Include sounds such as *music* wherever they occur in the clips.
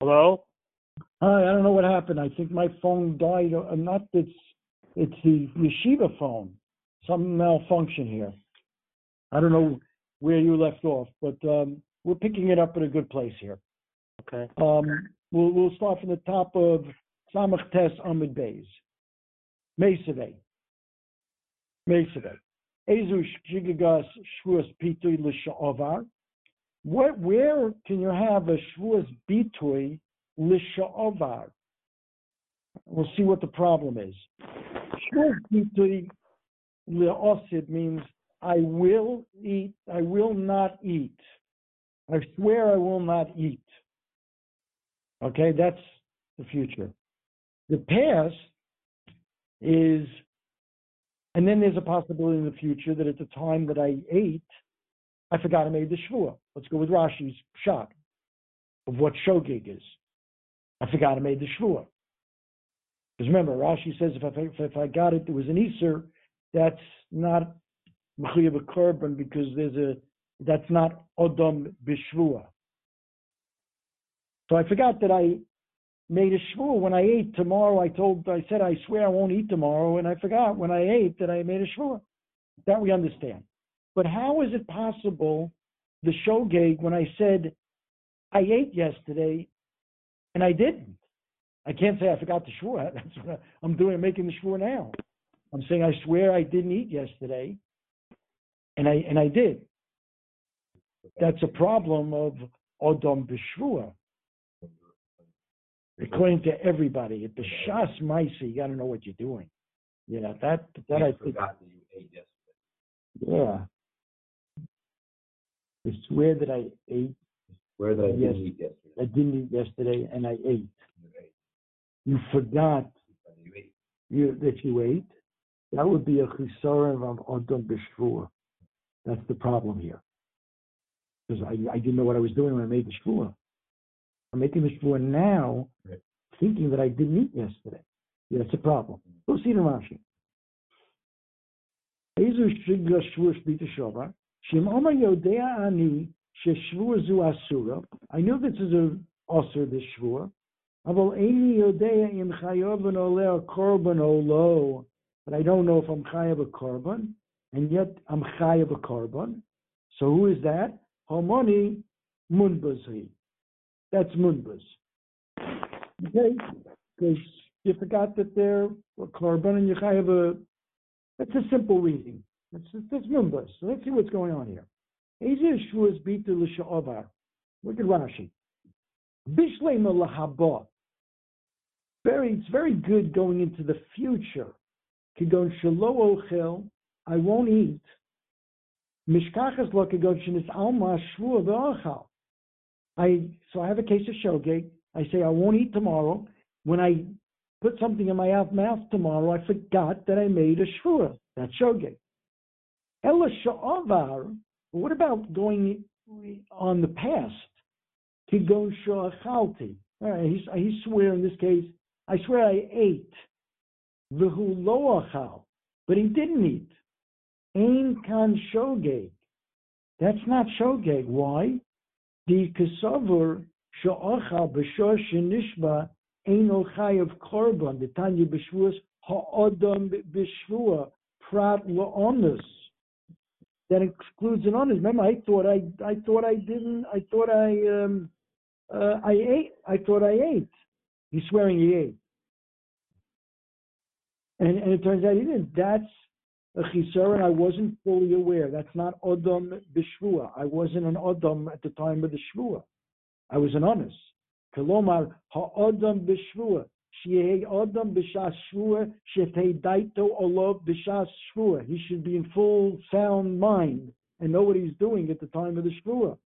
Hello? Hi, I don't know what happened. I think my phone died. Uh, not it's it's the yeshiva phone. Some malfunction here. I don't know where you left off, but um, we're picking it up in a good place here. Okay. Um, we'll we'll start from the top of Samach Tes Amid Beis. Mesave. Mesave. Ezu Shigagas Shvuas Bitui L'Sha'avar. Where, where can you have a Shvuas Bitui L'Sha'avar? We'll see what the problem is. Shvuas Bitui L'Osid means I will eat, I will not eat. I swear I will not eat. Okay, that's the future. The past is, and then there's a possibility in the future that at the time that I ate, I forgot I made the shvua. Let's go with Rashi's shot of what shogig is. I forgot I made the shvua. Because remember, Rashi says if I, if I got it, there was an Easter, that's not Mechiyav korban because there's a, that's not Odom Bishvua. So I forgot that I made a shvur when I ate tomorrow. I told, I said, I swear I won't eat tomorrow, and I forgot when I ate that I made a shvur. That we understand. But how is it possible, the show shogeg, when I said I ate yesterday and I didn't? I can't say I forgot the shvur. *laughs* That's what I'm doing. I'm making the shvur now. I'm saying I swear I didn't eat yesterday, and I and I did. That's a problem of odom b'shvua according to everybody. At the Shas Maisa, you got to know what you're doing. You know that that I think. forgot that you ate yesterday. Yeah. I swear that I ate. Where did I Yes. eat yesterday? I didn't eat yesterday, and I ate. You ate. You forgot You ate. you, that you ate. That would be a chisaron of odom b'shvua. That's the problem here. Because I, I didn't know what I was doing when I made the shvua. I'm making the shvua now, Right. thinking that I didn't eat yesterday. Yeah, that's a problem. Go see the Rashi. Shim Yodea Ani Zu Asura. I know this is a Asur, the Shvua. Aval Eini Yodea in Chayoban Olea Korban Olo. But I don't know if I'm Chayav a Korban, and yet I'm Chayav a Korban. So who is that? Homoni Munbazi. That's Munbaz. Okay? Because you forgot that there are Korban and you Chayav a. That's a simple reading. That's numbers. So let's see what's going on here. Eze Shuas Bita L'Sha'avar. Look at Rashi. Bishlema Lahaba. Very, it's very good going into the future. Kigon Shalo Ochel. I won't eat. Mishkachas Lo Kigon Shenis Alma Shvua V'Achal. I so I have a case of shogeg. I say I won't eat tomorrow. When I put something in my mouth, tomorrow, I forgot that I made a shvura. That's shogeg. Ella sha'avar, what about going on the past? Kigon sha'achalti. All right, he's, he swear in this case, I swear I ate. V'hu lo achal. But he didn't eat. Ein kan shogeg. That's not shogeg. Why? The kasavur sha'achal b'shor shenishba Eino chayav korban, the Tanya b'shvuas, ha'odam b'shvua, prat la'onus that excludes an onus. Remember, I thought I I thought I didn't. I thought I um, uh, I ate. I thought I ate. He's swearing he ate. And, and it turns out he didn't. That's a chisaron I wasn't fully aware. That's not Odom Bishvua. I wasn't an Odom at the time of the Shvua. I was an onus. Kalomar Ha'odom Bishvua. He should be in full sound mind and know what he's doing at the time of the Shvuah.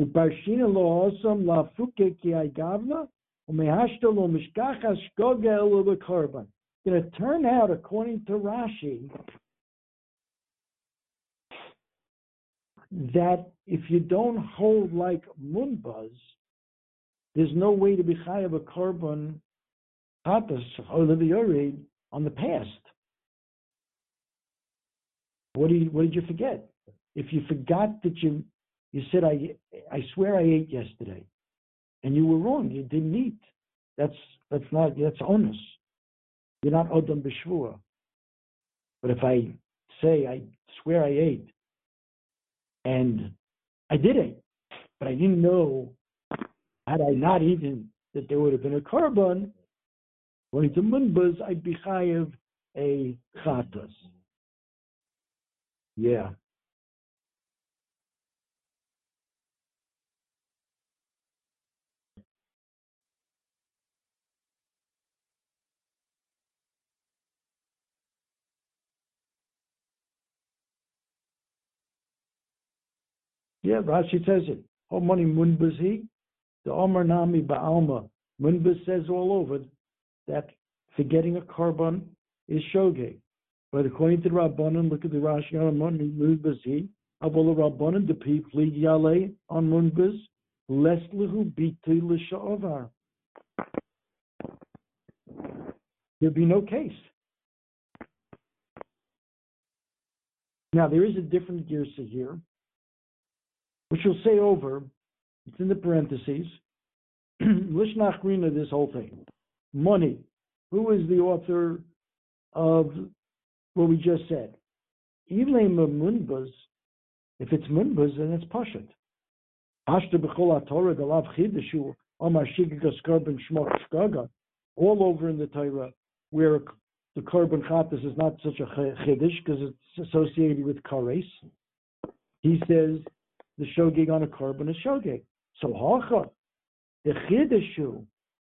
ופרשינא לו אוסם And it turned out, according to Rashi, that if you don't hold like Munbaz, there's no way to be chayav a korban tatas on the past. What did you, what did you forget? If you forgot that you You said, I, I swear I ate yesterday. And you were wrong. You didn't eat. That's, that's not, that's onus. You're not Odom B'Shvua. But if I say, I swear I ate, and I did eat, but I didn't know, had I not eaten, that there would have been a korban, according to Munbaz, I'd be chayiv a chatas. Yeah. Yeah, Rashi says it. How many munbaz he? The Omar Nami Ba'alma. Munbaz says all over that forgetting a korban is shogeg. But according to the Rabbanan, look at the Rashi on munbaz he. Avol Rabbanan the people yale on munbaz less lehu biti l'sha'avar. There'd be no case. Now there is a different girsa here which will say over, it's in the parentheses, *clears throat* Lishnachrina, this whole thing. Money. Who is the author of what we just said? If it's Munbaz, then it's Pashat. Ashta B'chol Torah, the Lav Chideshu, Omar Shigigas Karban Shmok Shkaga, all over in the Torah, where the Karban Chatas is not such a Chiddush because it's associated with Kares. He says the shogeg on a korban is shogeg. So hacha, the chiddishu,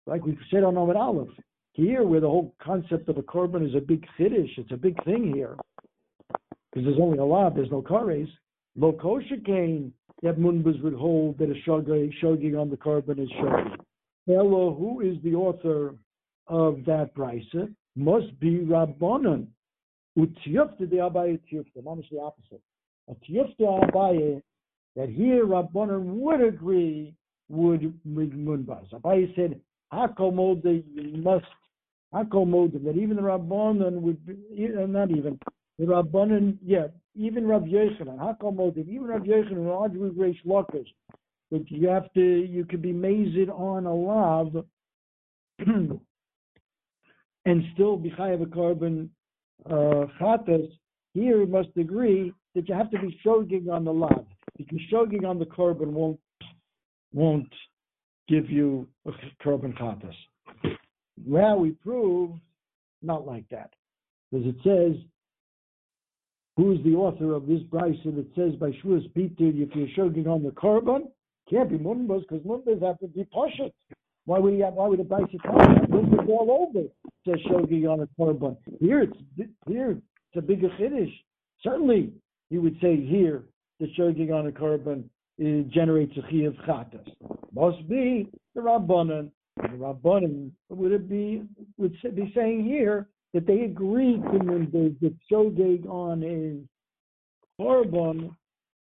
like we said on Amid Aleph, here where the whole concept of a korban is a big chiddush, it's a big thing here, because there's only a lot, there's no kares. Lo kosher came that munbaz would hold that a shogeg on the korban is shogeg. Hello, who is the author of that brisa? Must be Rabbanon. Utiyufta the Abaye Tiyufta, almost the opposite. A Tiyufta Abaye that here Rabbanan would agree would with Munbaz. Abaye said, Hakol you must, Hakol that even the Rabbanan would be, not even, the Rabbanan, yeah, even Rav Yochanan, Hakol even Rav Yochanan, and argue with Reish Lakish, but you have to, you could be mazed on a lav *clears throat* and still be chayav a korban uh, chatas. Here, we must agree that you have to be shogig on the lav because shoging on the korban won't won't give you a korban chatas. Well, we prove not like that, because it says who's the author of this brisa that says by Shvuas Bitir if you're shoging on the korban can't be munbaz because munbaz have to be poshut. Why would he have, why would the brisa tell that? All over says shoging on a korban. Here it's here it's a bigger chiddush. Certainly, he would say here the shogig on a korban generates a chi of chatas. Must be the rabbanon. The rabbanon would it be would be saying here that they agree to the, the shogig on a korban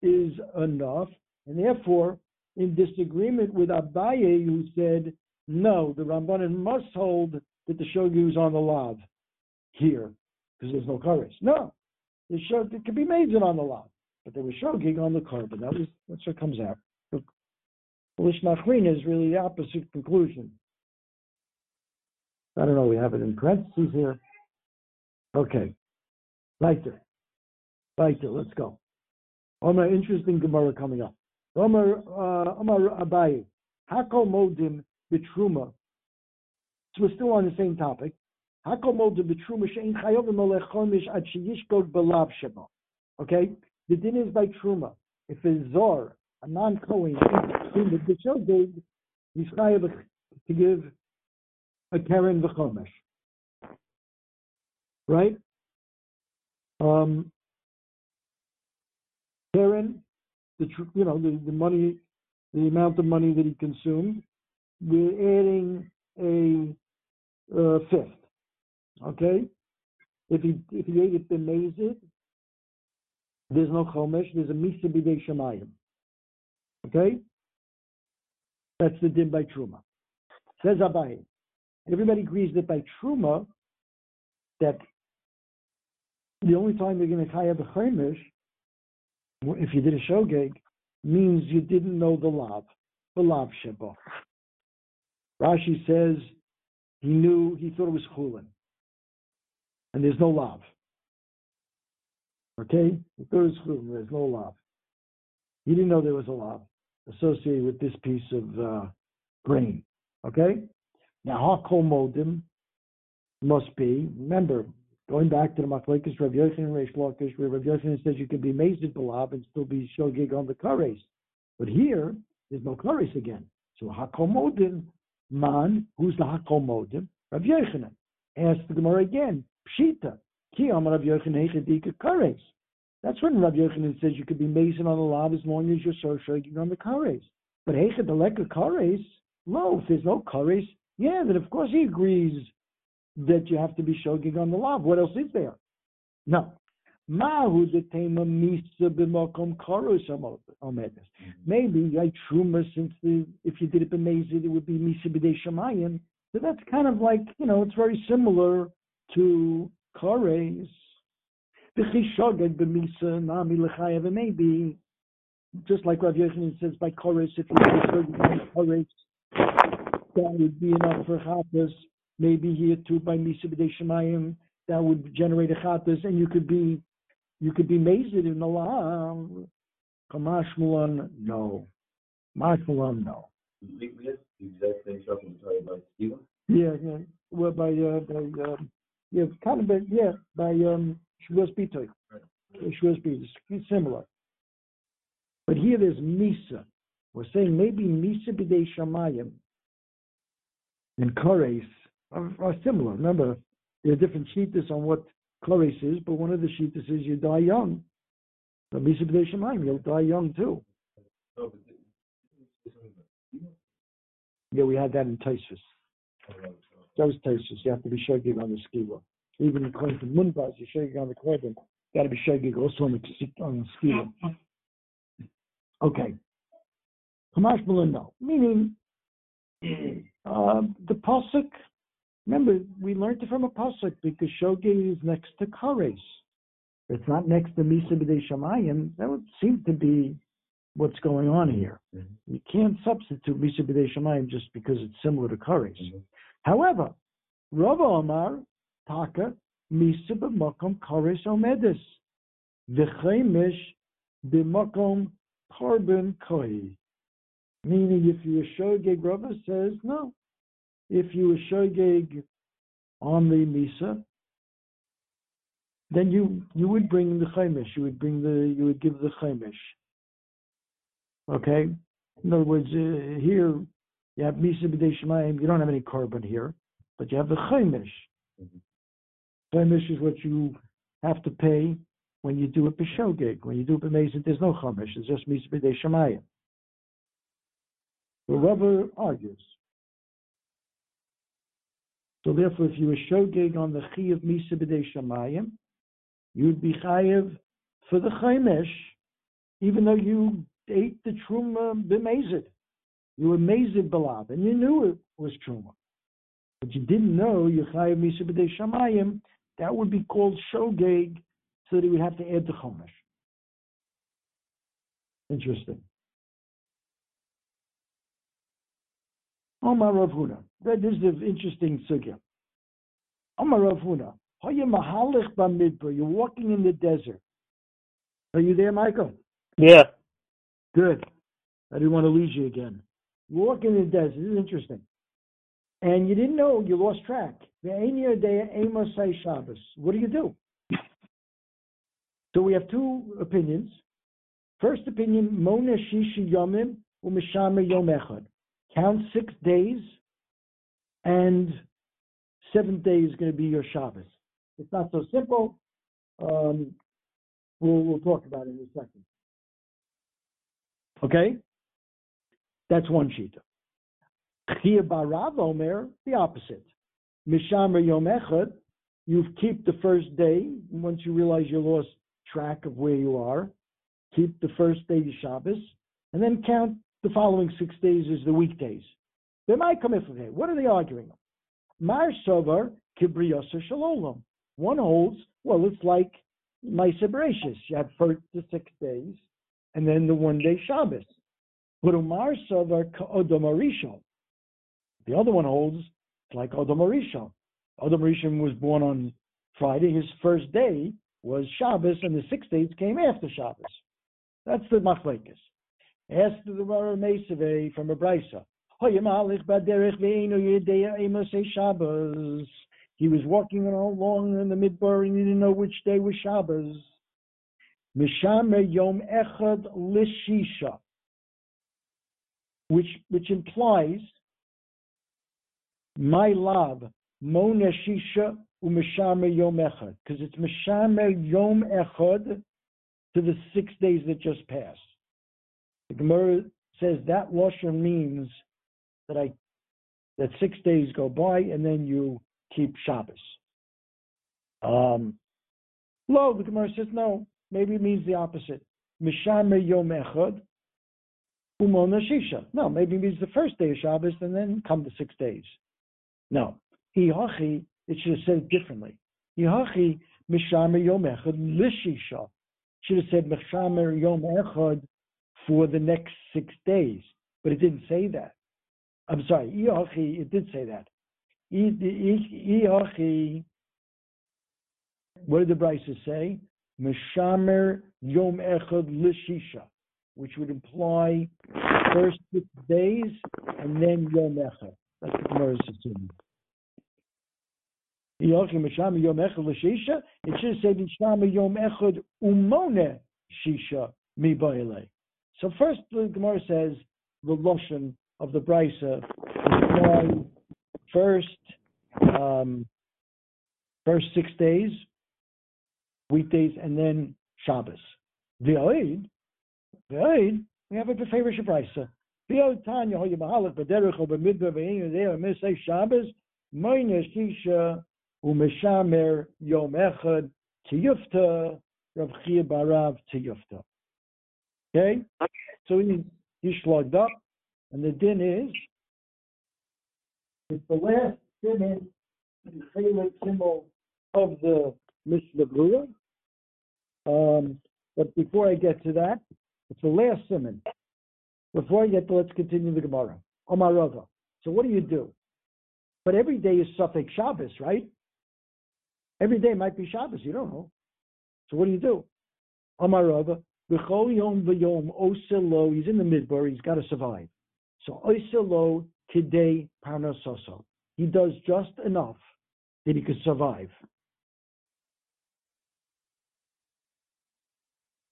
is enough, and therefore in disagreement with Abaye, who said no, the rabbanon must hold that the shogig is on the lav here because there's no kares. No, the it could be made on the lav but they were shogig on the korban. That was that's what comes out. Lish is really the opposite conclusion. I don't know. We have it in parentheses here. Okay, weiter, weiter. Let's go. Oh, Omar, interesting Gemara coming up. Omar, uh, Omar Abaye, Hakol Modim Bitruma. So we're still on the same topic. Hakol Modim Bitruma Shein Chayov Melech Chomish Ad Sheyishkog Belav Shema. Okay, the din is by truma. If a zor, a non-kohen, in the shogeg, he's chayav to give a karen v'chomesh. Right? Um, karen, the you know the, the money, the amount of money that he consumed. We're adding a uh, fifth. Okay, if he if he ate it b'mezid, there's no chomesh. There's a misa b'dei shemayim. Okay, that's the din by truma. Says Abaye. Everybody agrees that by truma, that the only time you're going to tie a chomesh, if you did a shogeg, means you didn't know the lav, the lav sheba. Rashi says he knew, he thought it was chulin. And there's no lav. Okay? He thought it there's no lav. He didn't know there was a lav associated with this piece of uh, grain. Okay? Now, hakol modim must be, remember, going back to the machlekes Rav Yochanan Reish Lakish, where Rav Yochanan says you can be mazed balav and still be shogig on the kares. But here, there's no kares again. So hakol modim Man, who's the Hakol Modim? Rav Yochanan. Ask the Gemara again. Pshita. That's when Rav Yochanan says you could be mason on the lav as long as you're so shaking on the kares. But Hechad Aleka Kares, no, if there's no kares, yeah, then of course he agrees that you have to be shogig on the lav. What else is there? No. Maybe like truma, since the, if you did it b'mezid, it would be misa b'dei. So that's kind of like you know, it's very similar to kares. V'chishogeg b'misa nami lechayev. Maybe just like Rav Yochanan says by kares, if you did kares, that would be enough for chatas. Maybe here too by misa b'dei shemayim that would generate a chatas, and you could be you could be mazed in the law. Kamashmulan, no. Mashmulan, no. We, we had exact same stuff when we talked about Stephen. Yeah, yeah. Well, by, uh, by, um, yeah, kind of, by, yeah, by, um, Shvus Bitoy. It's similar. But here there's Misa. We're saying maybe Misa B'dei Shamayim and Kores are, are similar. Remember, there are different sheetas on what Chores is, but one of the Shitas is you die young. The Misa B'dei Shemayim, you'll die young too. Yeah, we had that in Taisus. That was You have to be shaking on the skiwa. Even according to Munbaz, you're shaking on the korban. Got to be shaking also on the on the. Okay. Hamash no. Meaning, uh, the pasuk Remember, we learned it from a pasuk because Shogeg is next to Kares. It's not next to Misa B'dei Shamayim. That would seem to be what's going on here. Mm-hmm. You can't substitute Misa B'dei Shamayim just because it's similar to Kares. Mm-hmm. However, Rava Omar Taka Misa B'makom Kares Omedis V'chaimish B'makom Korban Koi. Meaning, if you Shogeg, Rava says no if you were shogeg on the misa, then you you would bring the chaimish. You would bring the you would give the chaimish. Okay. In other words, uh, here you have misa b'dei shemayim. You don't have any korban here, but you have the chaimish. Mm-hmm. Chaimish is what you have to pay when you do it b'shogeg. When you do it b'mezid, there's no chaimish. It's just misa b'dei shemayim. The Rubber argues so therefore, if you were shogeg on the chi of misa b'dei shamayim, you'd be chayev for the chaymesh, even though you ate the truma b'mezid. You were mezid b'lav, and you knew it was truma. But you didn't know you chayev misa b'dei shamayim, that would be called shogeg, so that you would have to add the chumash. Interesting. Omar Rav Huna. That is the interesting sugya. Omar Rav Huna. You're walking in the desert. Are you there, Michael? Yeah. Good. I didn't want to lose you again. Walking in the desert. This is interesting. And you didn't know you lost track. What do you do? So we have two opinions. First opinion, Mona Shishi Yomim Umishama Yom Echad count six days, and seventh day is going to be your Shabbos. It's not so simple. Um, we'll, we'll talk about it in a second. Okay? That's one shita. Chia Barav Omer, the opposite. Mishamer Yom Echad, you keep the first day, once you realize you lost track of where you are, keep the first day of Shabbos, and then count the following six days as the weekdays. They might come here. What are they arguing? Mar Sovar Kibriyosa Shalom. One holds, well, it's like Bereshis. You have first to six days, and then the one day Shabbos. The other one holds it's like Odom Arishon. Arishon was born on Friday. His first day was Shabbos, and the six days came after Shabbos. That's the machlekes. Asked the Gemara Mesave from a brisa. He was walking along in the midbar and he didn't know which day was Shabbos. Mishamer Yom Echad Lishisha, which which implies my love Mona Shisha u'Mishamer Yom Echad, because it's Mishamer Yom Echad to the six days that just passed. The Gemara says that lashon means that I that six days go by and then you keep Shabbos. Um, Lo, the Gemara says no. Maybe it means the opposite. Mishamer Yom Echad Shisha. No, maybe it means the first day of Shabbos and then come the six days. No. Ihachi, it should have said differently. Ihachi Mishamer Yom Echad Lishisha. Should have said Mishamer Yom Echad for the next six days, but it didn't say that. I'm sorry, Ihachi, it did say that. Ihachi, what did the Brisa say? Meshamer Yom Echad Lishisha, which would imply first six days and then Yom Echad. That's what Gemara is assuming. It should say Meshamer Yom Echad Umone Shisha Mi So first, the Gemara says the lotion of the brisa first um, first six days, weekdays, and then Shabbos. The Oid, we have a beferish brisa. The Tanya hoye mahalach b'derech or b'midbar v'yin there misay Shabbos moine shisha u'meshamer yom echad tiyufta Rav Barav tiyufta. Okay, so he he slugged up, and the din is it's the last simon, the favorite symbol of the Mishnah. Um, but before I get to that, it's the last simon. Before I get to, let's continue the Gemara. Omarava. So what do you do? But every day is safek Shabbos, right? Every day might be Shabbos. You don't know. So what do you do? Omarava. B'chol yom v'yom oselo. He's in the midbar. He's got to survive. So oselo today parnasoso. He does just enough that he could survive.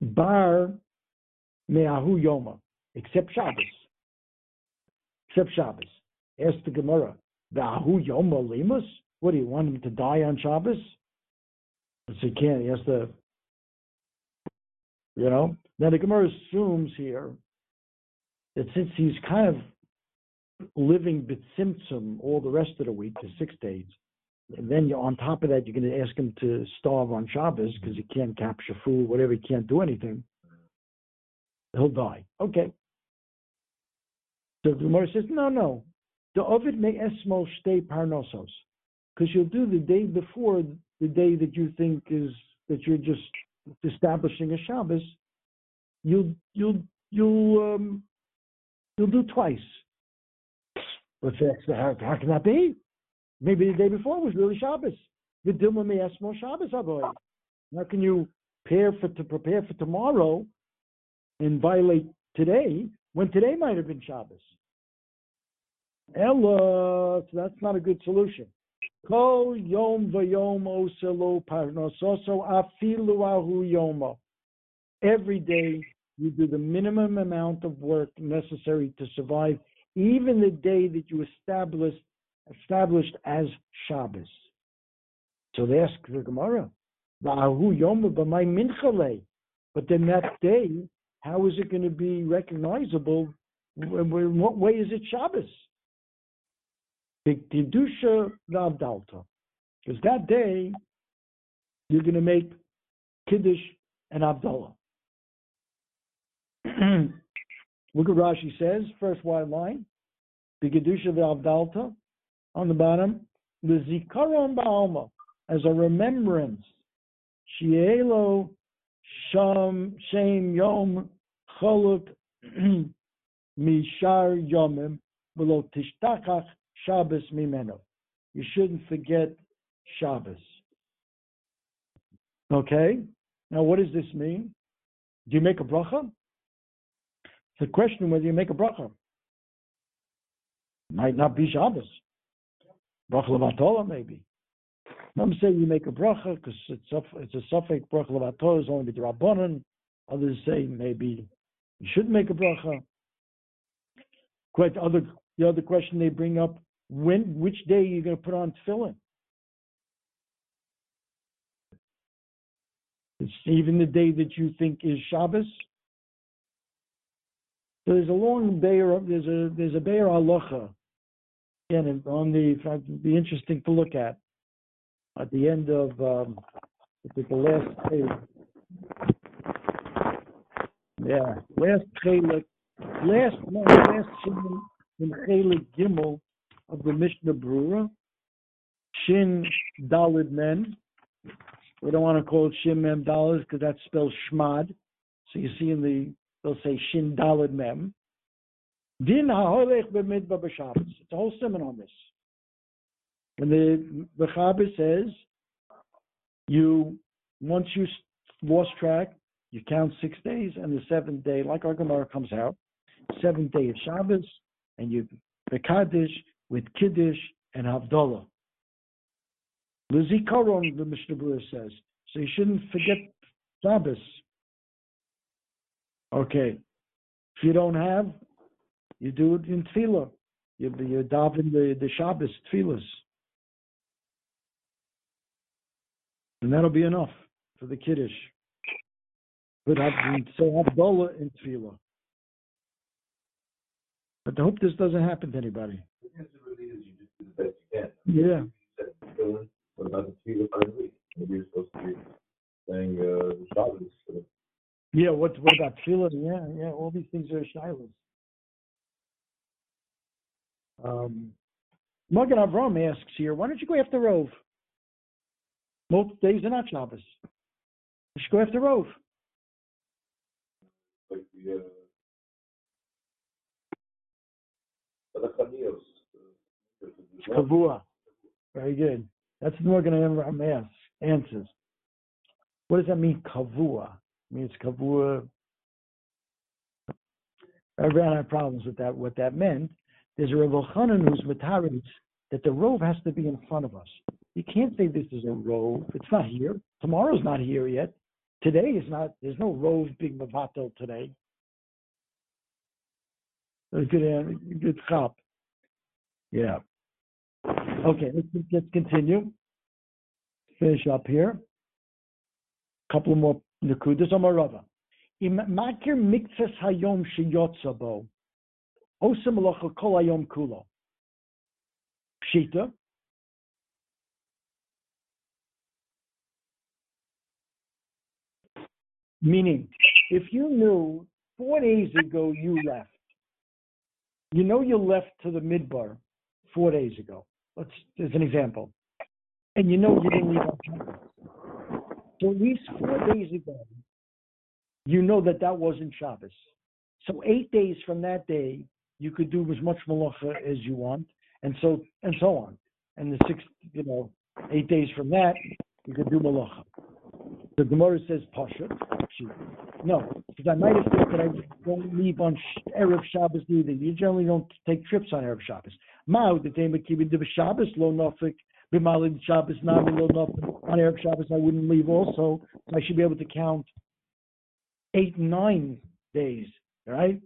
Bar me'ahu yoma, except Shabbos. Except Shabbos. Ask the Gemara, V'ahu yoma limus? What do you want him to die on Shabbos? So he can't. He has to, you know. Now the Gemara assumes here that since he's kind of living bitsimtsum all the rest of the week, the six days. And then you, on top of that, you're going to ask him to starve on Shabbos because he can't capture food, whatever, he can't do anything. He'll die. Okay. So the Gemara says, no, no. The Ovid may esmo stay parnosos. Because you'll do the day before the day that you think is that you're just establishing a Shabbos. You'll you'll you'll um, you'll do twice. But how, how can that be? Maybe the day before was really Shabbos. The Dilma may ask more Shabbos boy. How can you prepare for to prepare for tomorrow and violate today when today might have been Shabbos? Ella, so that's not a good solution. Every day you do the minimum amount of work necessary to survive even the day that you established established as Shabbos. So they ask the Gemara, but then that day, how is it going to be recognizable? In what way is it Shabbos? Kedusha Navdalta. Because that day, you're going to make Kiddush and Havdalah. *clears throat* Look at Rashi says, first white line, the Gedusha Avdalta on the bottom, the Zikaron Ba'alma, as a remembrance, Shielo Sham Shem Yom *clears throat* mishar yomim below tishtachach Shabbos mimeno. You shouldn't forget Shabbos. Okay? Now, what does this mean? Do you make a bracha? It's a question whether you make a bracha. Might not be Shabbos. Bracha levatola, maybe. Some say you make a bracha because it's a, it's a suffix. Bracha levatola is only the rabbanon. Others say maybe you should make a bracha. Quite other the other question they bring up: when, which day are you going to put on tefillin? It's even the day that you think is Shabbos. So there's a long Beir, there's a there's a Biur Halacha. Again, on the be interesting to look at at the end of um, the last page. Yeah, last chelik, last no, last chelik in chelik Gimel of the Mishnah Berurah, Shin Dalid Mem. We don't want to call it Shin Mem Dalid because that spells Shmad. So you see in the they'll say Shin Dalid Mem. Din ha'holech b'midbar b'Shabbos. It's a whole sermon on this. And the Mechaber says, you once you lost track, you count six days, and the seventh day, like our Gemara comes out, seventh day of Shabbos, and you the Kaddish with Kiddush and Havdalah. Lizikaron, the Mishnah Berurah says. So you shouldn't forget Shabbos. Okay. If you don't have, you do it in tefillah. You, you daven the, the Shabbos tefillahs. And that'll be enough for the Kiddush. But have, say Havdalah in tefillah. But I hope this doesn't happen to anybody. The answer really is you just do the best you can. Yeah. You said tefillin, What about the tefillah for the week? Maybe you're supposed to be saying uh, the Shabbos. Yeah, what what about tefillah? Yeah, yeah, all these things are shilas. Um, Magen Avraham asks here, why don't you go after Rove? Most days are not Shabbos. You should go after Rove. The the the- the- Kavua. Very good. That's Magen Avraham asks, answers. What does that mean, Kavua? means mean, it's Kavua. Everyone had problems with that, what that meant. There's a Rav Elchanan who's mataritz that the rove has to be in front of us. You can't say this is a rove. It's not here. Tomorrow's not here yet. Today is not. There's no rove big mavato today. A good, uh, good chop. Yeah. Okay, let's, let's continue. Finish up here. Couple more nekudas on Marava. Makir miktzas hayom sheyotza bo. Osa malacha kol hayom kulo. Pshita. Meaning, if you knew four days ago you left, you know you left to the midbar four days ago. Let's, as an example. And you know you didn't leave on Shabbos. So at least four days ago, you know that that wasn't Shabbos. So eight days from that day, you could do as much malacha as you want, and so and so on. And the six, you know, eight days from that, you could do malacha. The Gemara says pasha. No, because I might have said that I don't leave on erev Shabbos either. You generally don't take trips on erev Shabbos. Ma'u the tema kibid de Shabbos lo nofik b'malid Shabbos nami lo nofik on erev Shabbos. I wouldn't leave also. I should be able to count eight nine days, right?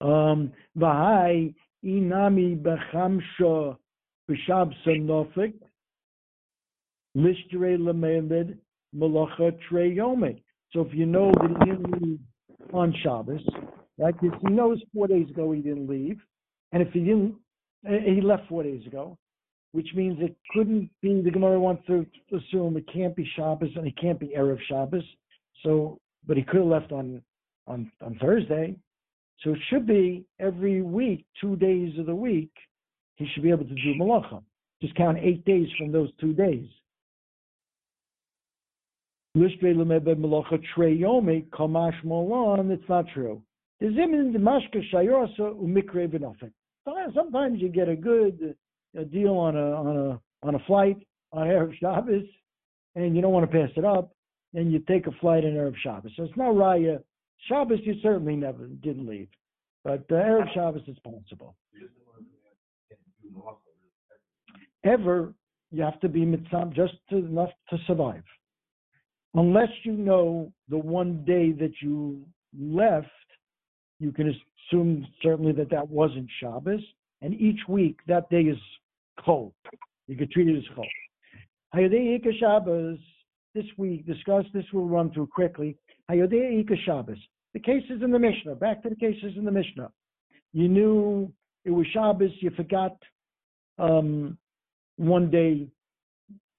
Um, V'hai inami b'chamsha b'shabsa nofik lishtere lemeled malacha trey. So if you know that he didn't leave on Shabbos, right? Because he knows four days ago he didn't leave, and if he didn't, eh, he left four days ago, which means it couldn't be. The Gemara wants to assume it can't be Shabbos and it can't be erev Shabbos. So, but he could have left on on on Thursday. So it should be every week, two days of the week, he should be able to do malacha. Just count eight days from those two days. Melocha treyomi kamash molon, it's not true. Sometimes you get a good uh, deal on a on a on a flight on Erev Shabbos, and you don't want to pass it up, and you take a flight on Erev Shabbos. So it's not Raya. Shabbos you certainly never didn't leave, but uh, Erev Shabbos is possible. Ever you have to be mitzam just enough to survive, unless you know the one day that you left. You can assume certainly that that wasn't Shabbos, and each week that day is cold. You could treat it as cold. Hayodei Ika Shabbos, this week, discuss this, we'll run through quickly. Hayodei Ika Shabbos. The cases in the Mishnah, back to the cases in the Mishnah. You knew it was Shabbos, you forgot um, one day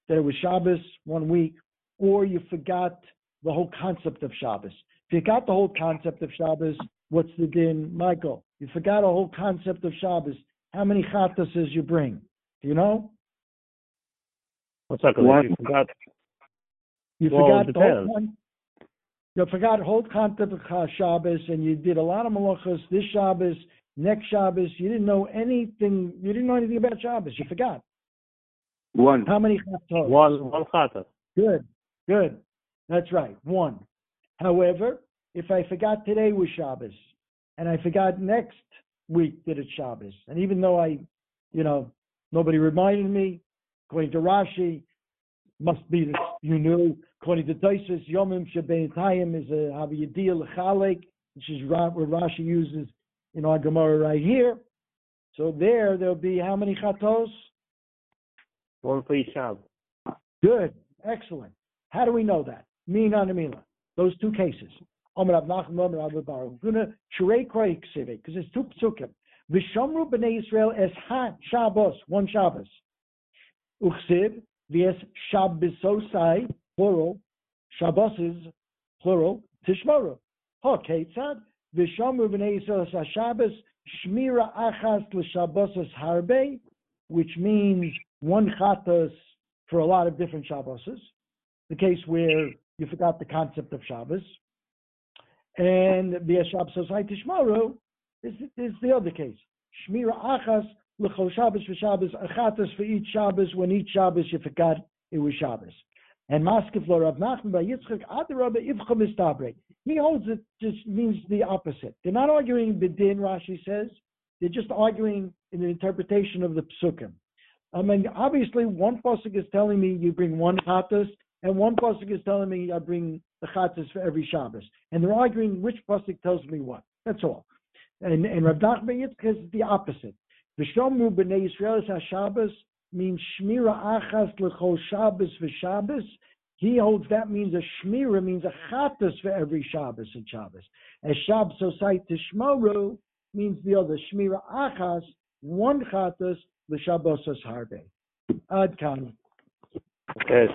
that it was Shabbos, one week, or you forgot the whole concept of Shabbos. If you got the whole concept of Shabbos, what's the din? Michael, you forgot a whole concept of Shabbos. How many chattases you bring? Do you know? One second, One. you forgot. You Well, forgot it the whole depends. con- you forgot the whole concept of Cha- Shabbos, and you did a lot of malachas this Shabbos, next Shabbos. You didn't know anything. You didn't know anything about Shabbos. You forgot. One. How many chatos? One, one chata. Good, good. That's right, one. However, if I forgot today was Shabbos, and I forgot next week that it's Shabbos, and even though I, you know, nobody reminded me, according to Rashi, must be that you knew. According to Taisus, Yomim Shabbatayim is a Haviyadil Chalek, which is what Rashi uses in our Gemara right here. So there, there'll be how many chatos? One for each Shabbos. Good, excellent. How do we know that? Mina and Mila. Those two cases. Because it's two psukim. V'shomru b'nei Israel es ha Shabbos, one Shabbos. Uchsiv, v'es Shabbososai, plural, Shabboses, plural, Tishmoru. Ha Ketzad, v'shomru b'nei Israel es ha Shabbos, Shmira achas l'Shabbosos harbe, which means one chatas for a lot of different Shabboses. The case where you forgot the concept of Shabbos. And the Shabbos Society Tishmaru is, is the other case. Shmira Achas, L'chol Shabbos for Shabbos, Achatas for each Shabbos, when each Shabbos you forgot it was Shabbos. And Maskif Lo Nachman bar Yitzchak Adarabba Ivcha Mistabre. He holds it just means the opposite. They're not arguing Bidin, Rashi says. They're just arguing in the interpretation of the Psukim. I mean, obviously, one pasuk is telling me you bring one chatas, and one pasuk is telling me I bring the chatas for every Shabbos. And they're arguing which pasuk tells me what. That's all. And and Rav Nachman Yitzchak is the opposite. V'shomru b'nei Yisrael Shabbos means shmira achas l'chol Shabbos v'Shabbos. He holds that means a shmira means a chatas for every Shabbos and Shabbos. As Shabbos osai tishmoru means the other shmira achas one chatas l'Shabbosos harbe. Ad kan. Okay,